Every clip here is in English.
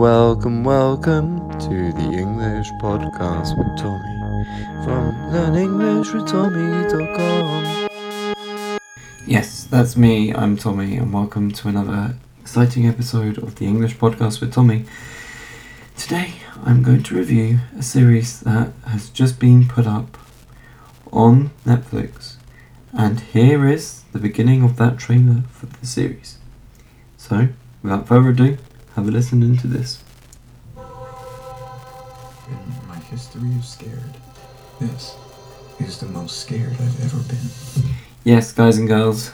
Welcome, welcome to the English podcast with Tommy from learnenglishwithtommy.com. Yes, that's me. I'm Tommy, and welcome to another exciting episode of the English podcast with Tommy. Today, I'm going to review a series that has just been put up on Netflix, and here is the beginning of that trailer for the series. So, without further ado, have a listen into this. In my history of scared, this is the most scared I've ever been. Yes, guys and girls,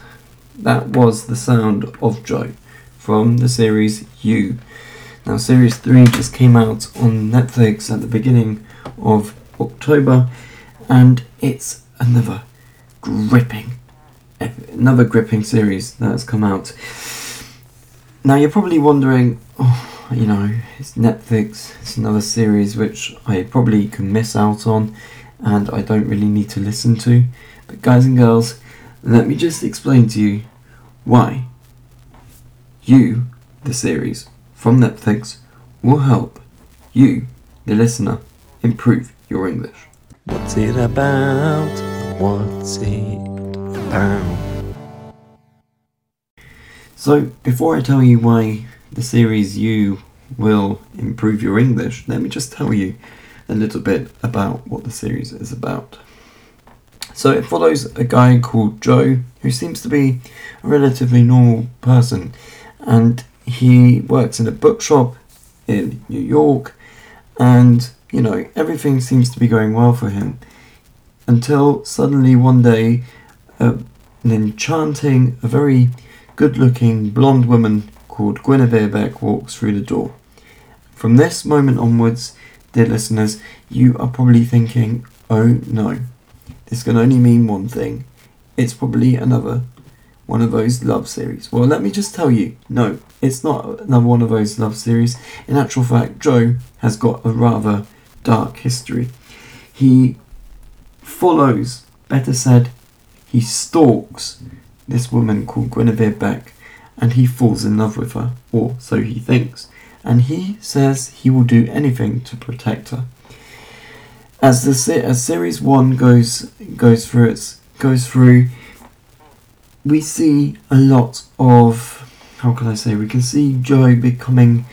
that was the sound of Joe from the series You. Now, series 3 just came out on Netflix at the beginning of October, and it's another gripping, another gripping series that has come out. Now, you're probably wondering, oh, you know, it's Netflix, it's another series which I probably can miss out on and I don't really need to listen to. But, guys and girls, let me just explain to you why you, the series from Netflix, will help you, the listener, improve your English. What's it about? What's it about? So, before I tell you why the series You will improve your English, let me just tell you a little bit about what the series is about. So, it follows a guy called Joe who seems to be a relatively normal person and he works in a bookshop in New York and you know everything seems to be going well for him until suddenly one day uh, an enchanting, a very good looking blonde woman called Guinevere Beck walks through the door. From this moment onwards, dear listeners, you are probably thinking, oh no, this can only mean one thing. It's probably another one of those love series. Well, let me just tell you, no, it's not another one of those love series. In actual fact, Joe has got a rather dark history. He follows, better said, he stalks this woman called Guinevere Beck and he falls in love with her, or so he thinks, and he says he will do anything to protect her. As the as series one goes goes through its goes through, we see a lot of how can I say we can see Joe becoming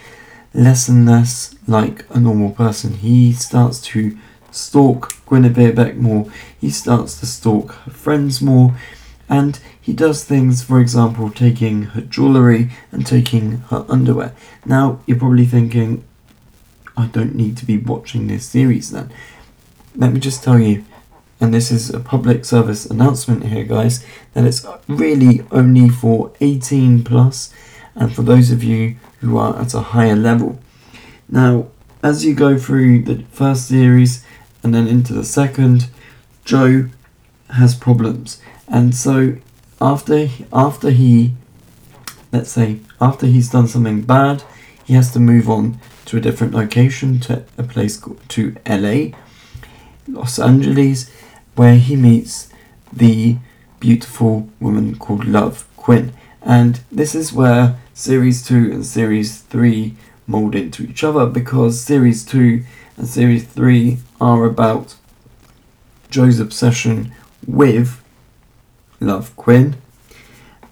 less and less like a normal person. He starts to stalk Guinevere Beck more. He starts to stalk her friends more and he does things, for example, taking her jewellery and taking her underwear. Now, you're probably thinking, I don't need to be watching this series then. Let me just tell you, and this is a public service announcement here, guys, that it's really only for 18 plus, and for those of you who are at a higher level. Now, as you go through the first series and then into the second, Joe has problems and so after after he let's say after he's done something bad, he has to move on to a different location to a place called, to LA, Los Angeles, where he meets the beautiful woman called Love Quinn. And this is where series 2 and series 3 mold into each other because series 2 and series 3 are about Joe's obsession with Love Quinn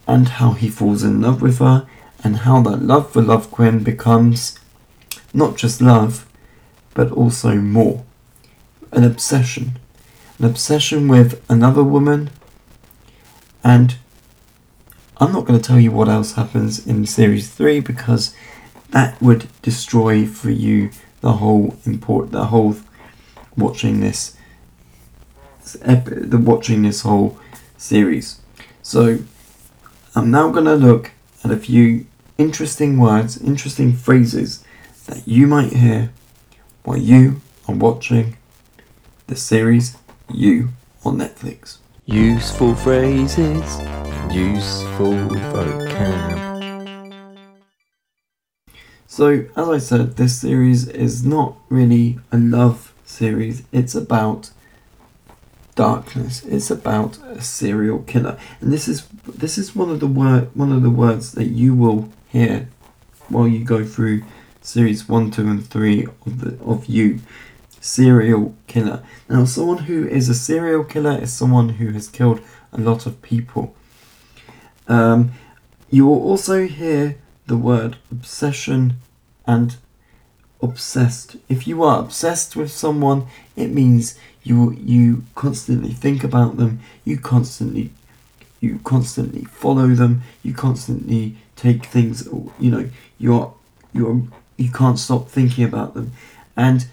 and how he falls in love with her and how that love for Love Quinn becomes not just love but also more. An obsession. An obsession with another woman and I'm not going to tell you what else happens in series 3 because that would destroy for you the whole import the whole watching this the watching this whole series. So I'm now going to look at a few interesting words, interesting phrases that you might hear while you are watching the series You on Netflix. Useful phrases, useful vocab. So, as I said, this series is not really a love series, it's about darkness. It's about a serial killer, and this is this is one of the word one of the words that you will hear while you go through series one, two, and three of the of you, serial killer. Now, someone who is a serial killer is someone who has killed a lot of people. Um, you will also hear the word obsession and obsessed. If you are obsessed with someone, it means you you constantly think about them, you constantly you constantly follow them, you constantly take things you know, you're you're you can't stop thinking about them. And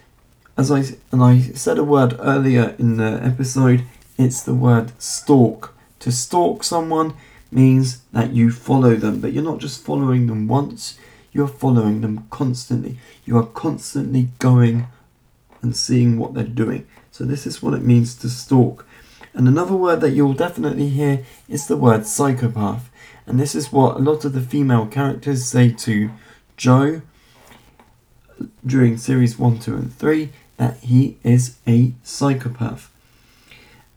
as I and I said a word earlier in the episode, it's the word stalk. To stalk someone means that you follow them, but you're not just following them once, you're following them constantly. You are constantly going and seeing what they're doing. So, this is what it means to stalk. And another word that you'll definitely hear is the word psychopath. And this is what a lot of the female characters say to Joe during series 1, 2, and 3 that he is a psychopath.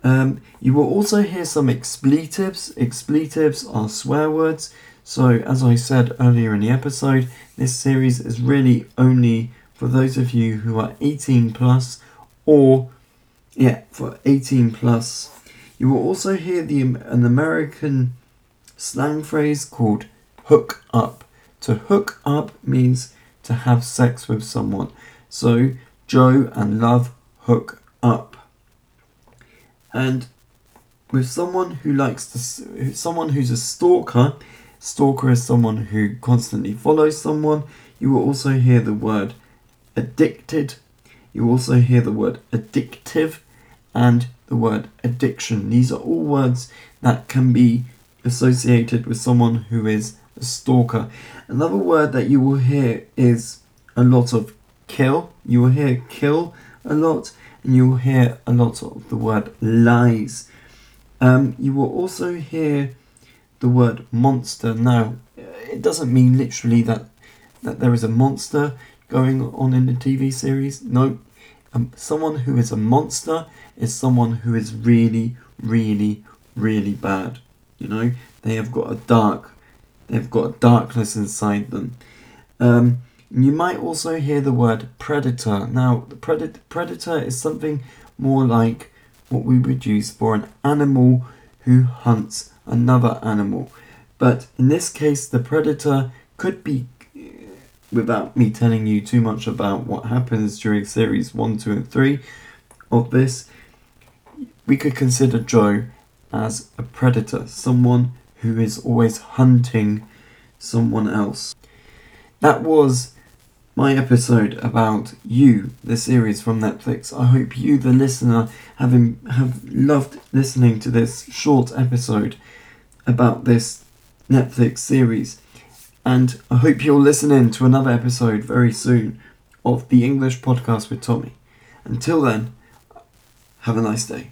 Um, you will also hear some expletives. Expletives are swear words. So, as I said earlier in the episode, this series is really only for those of you who are 18 plus or, yeah, for 18 plus. You will also hear the an American slang phrase called hook up. To hook up means to have sex with someone. So, Joe and Love hook up and with someone who likes to someone who's a stalker stalker is someone who constantly follows someone. You will also hear the word addicted. You will also hear the word addictive and the word addiction. These are all words that can be associated with someone who is a stalker. Another word that you will hear is a lot of kill. You will hear kill a lot and you will hear a lot of the word lies. Um, you will also hear the word monster. Now, it doesn't mean literally that that there is a monster going on in the TV series. No, um, someone who is a monster is someone who is really, really, really bad. You know, they have got a dark, they've got a darkness inside them. Um, you might also hear the word predator. Now, the pred- predator is something more like what we would use for an animal who hunts another animal. But in this case, the predator could be, without me telling you too much about what happens during series 1, 2, and 3 of this, we could consider Joe as a predator, someone who is always hunting someone else. That was my episode about you, the series from Netflix. I hope you, the listener, have have loved listening to this short episode about this Netflix series, and I hope you'll listen in to another episode very soon of the English podcast with Tommy. Until then, have a nice day.